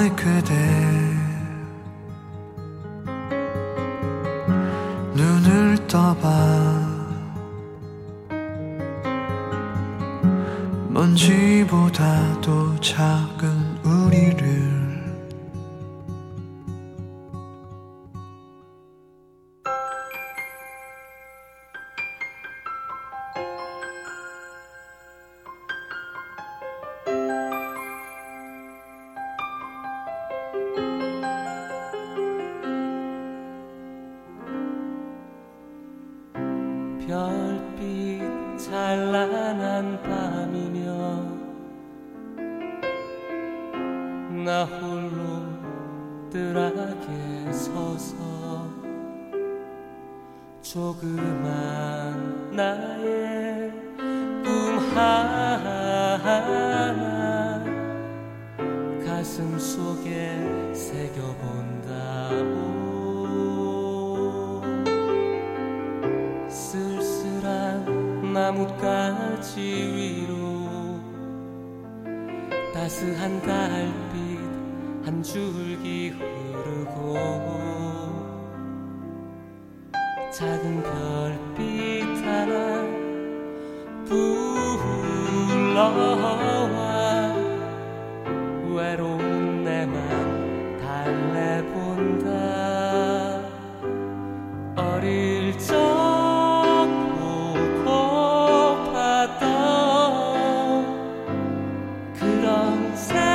말 그대 눈을 떠봐. 먼지보다도 작은 그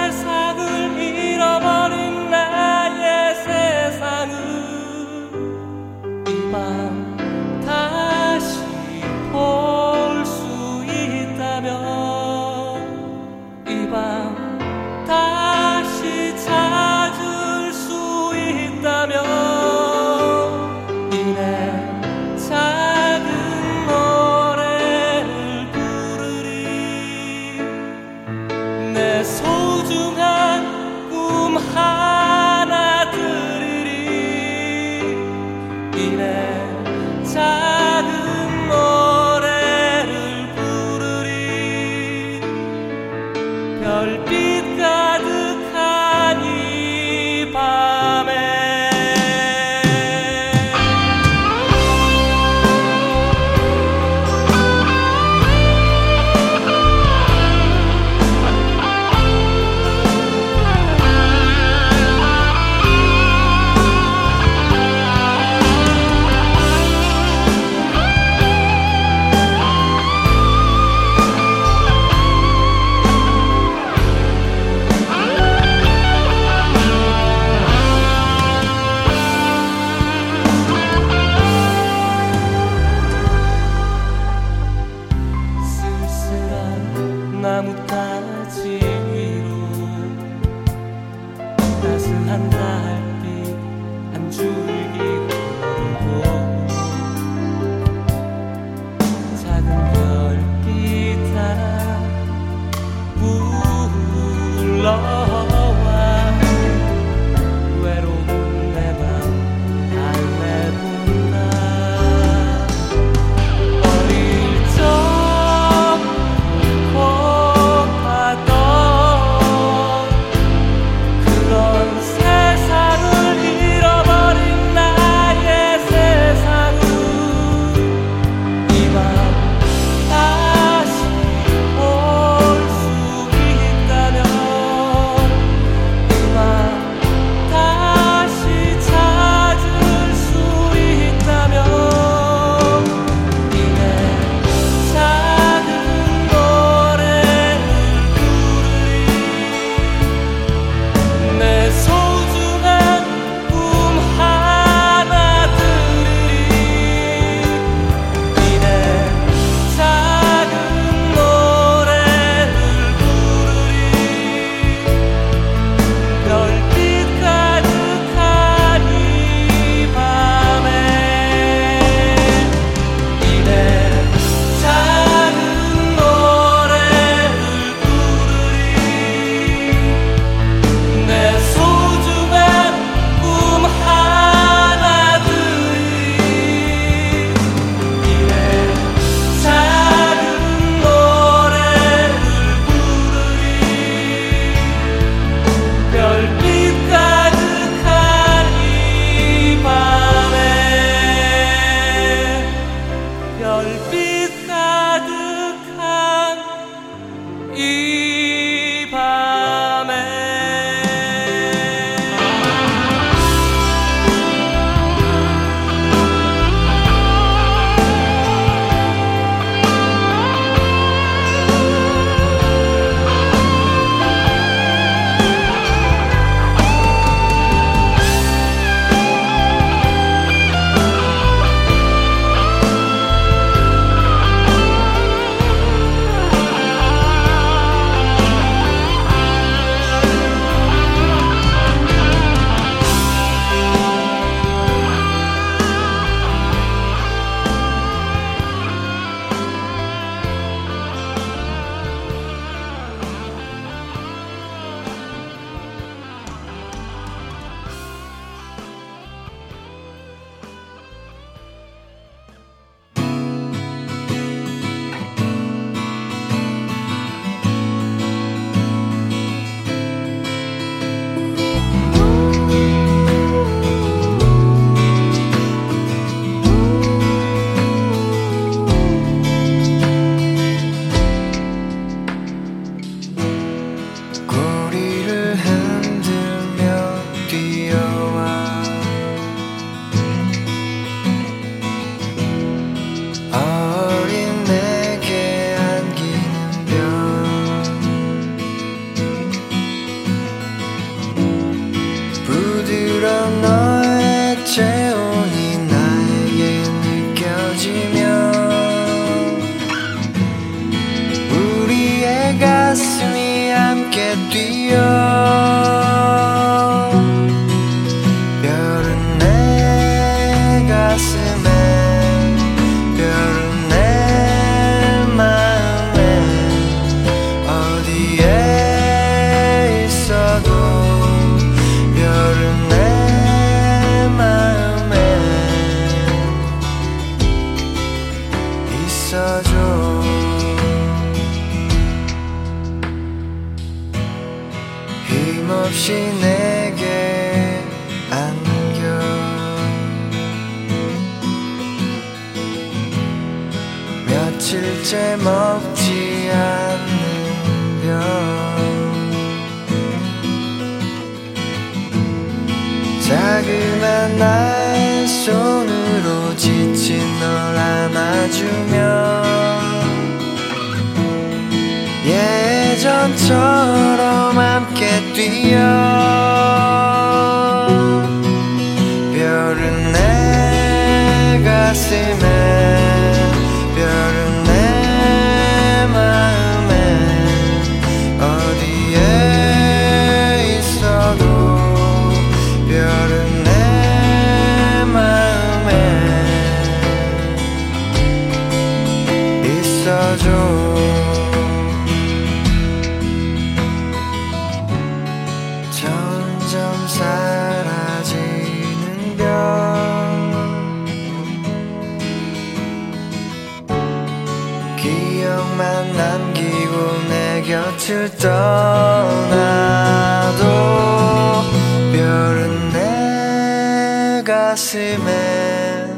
아침에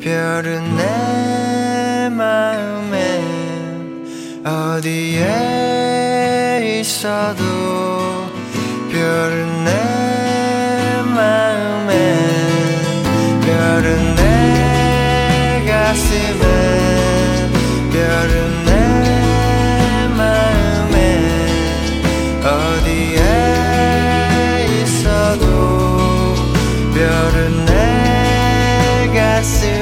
별은 내 마음에. 어디에 있어도 별은 내 마음에. 별은 내 가슴에. 별은 I see.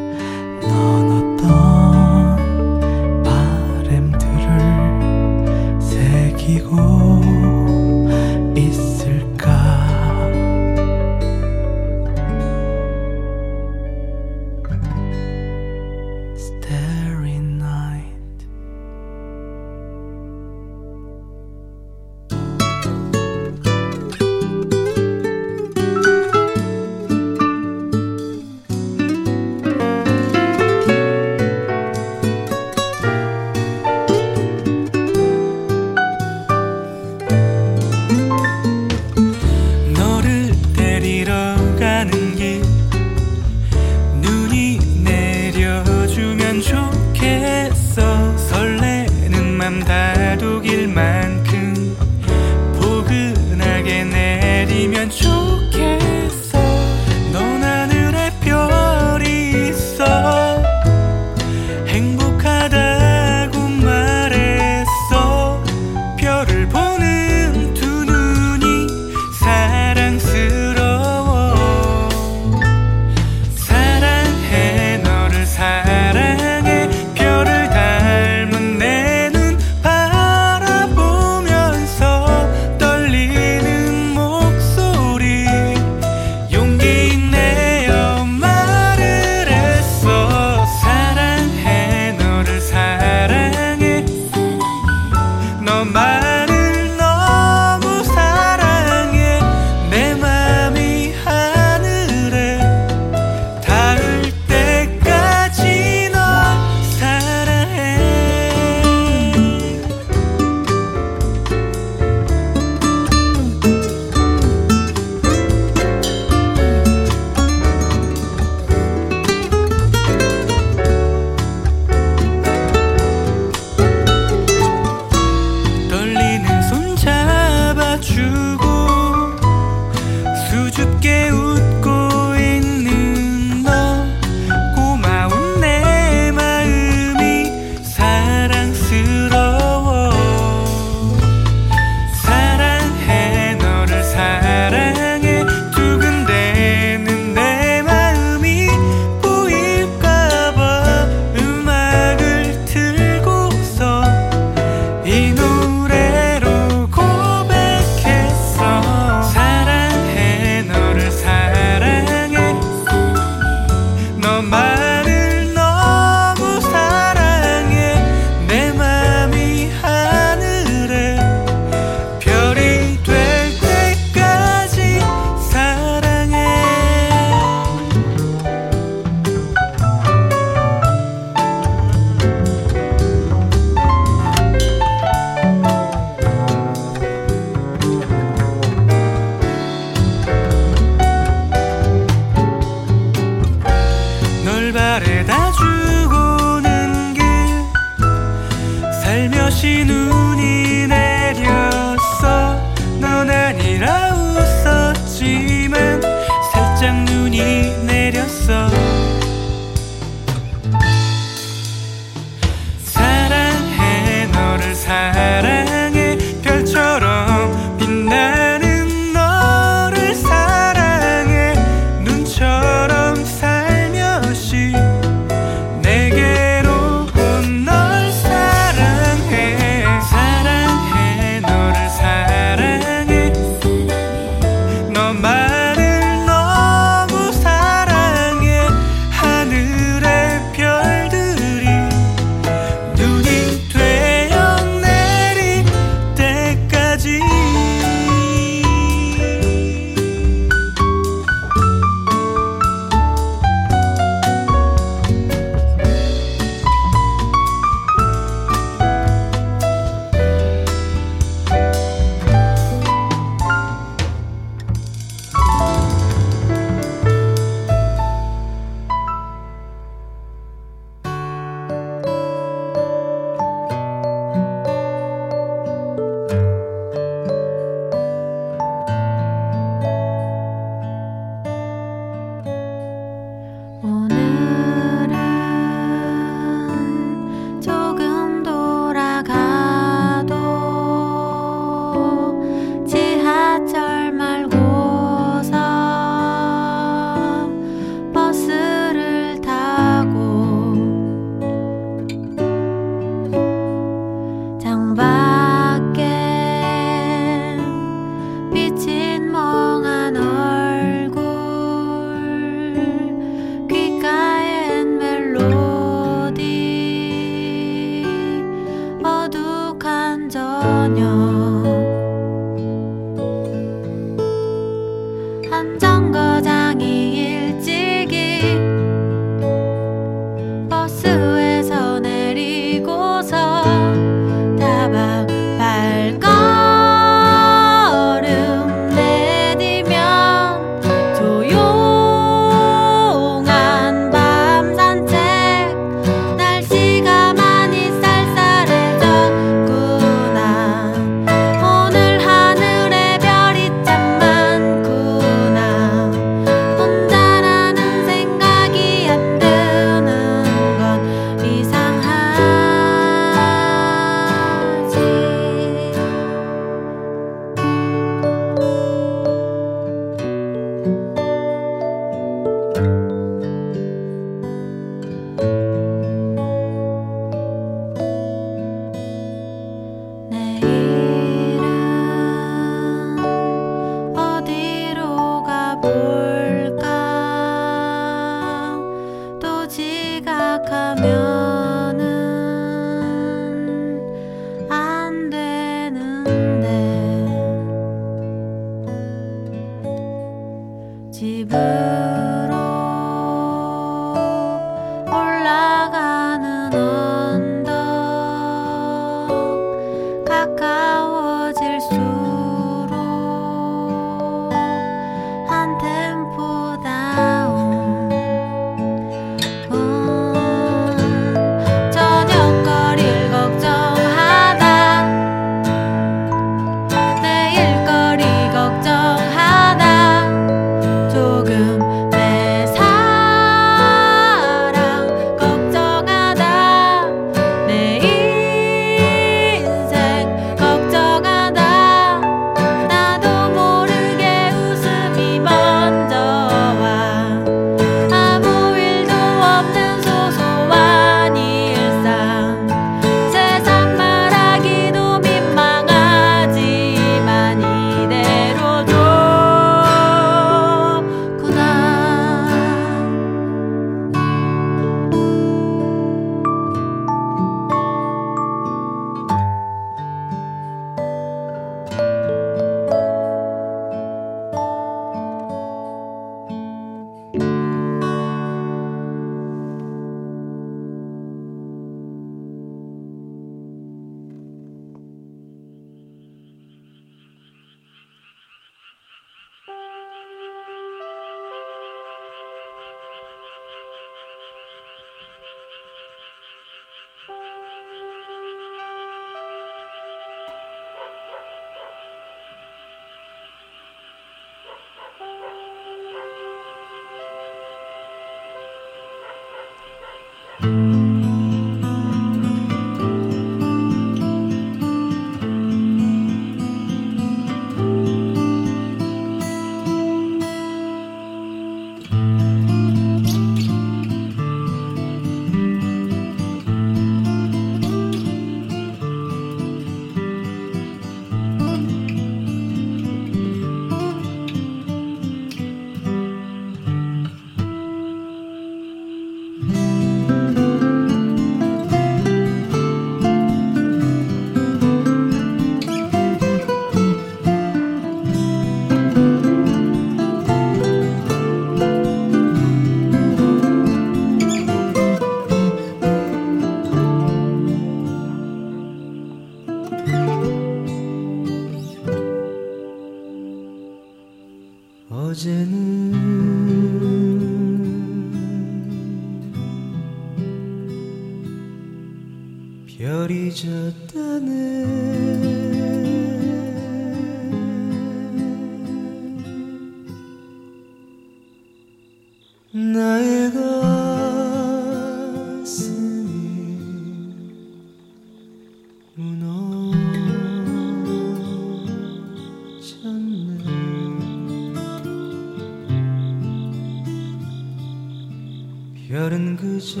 별은 그저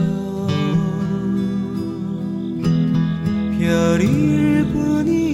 별일 뿐이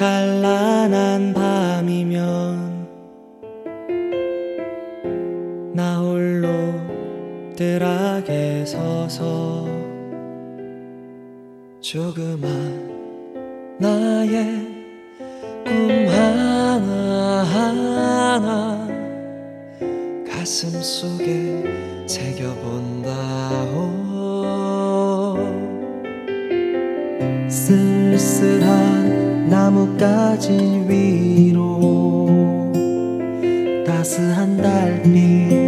찬란한 밤이면 나 홀로 뜰하게 서서 조그만 나의 꿈 하나하나 가슴 속에 새겨본다 쓸쓸한 나뭇가지 위로 따스한 달빛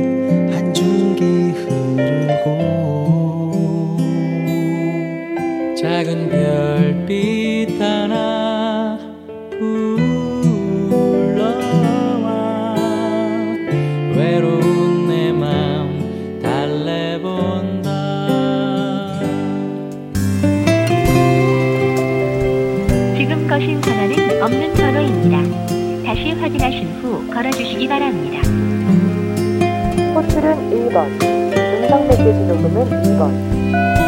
확인하신 후 걸어주시기 바랍니다. 호출은 1번, 음성 메시지 녹음은 2번,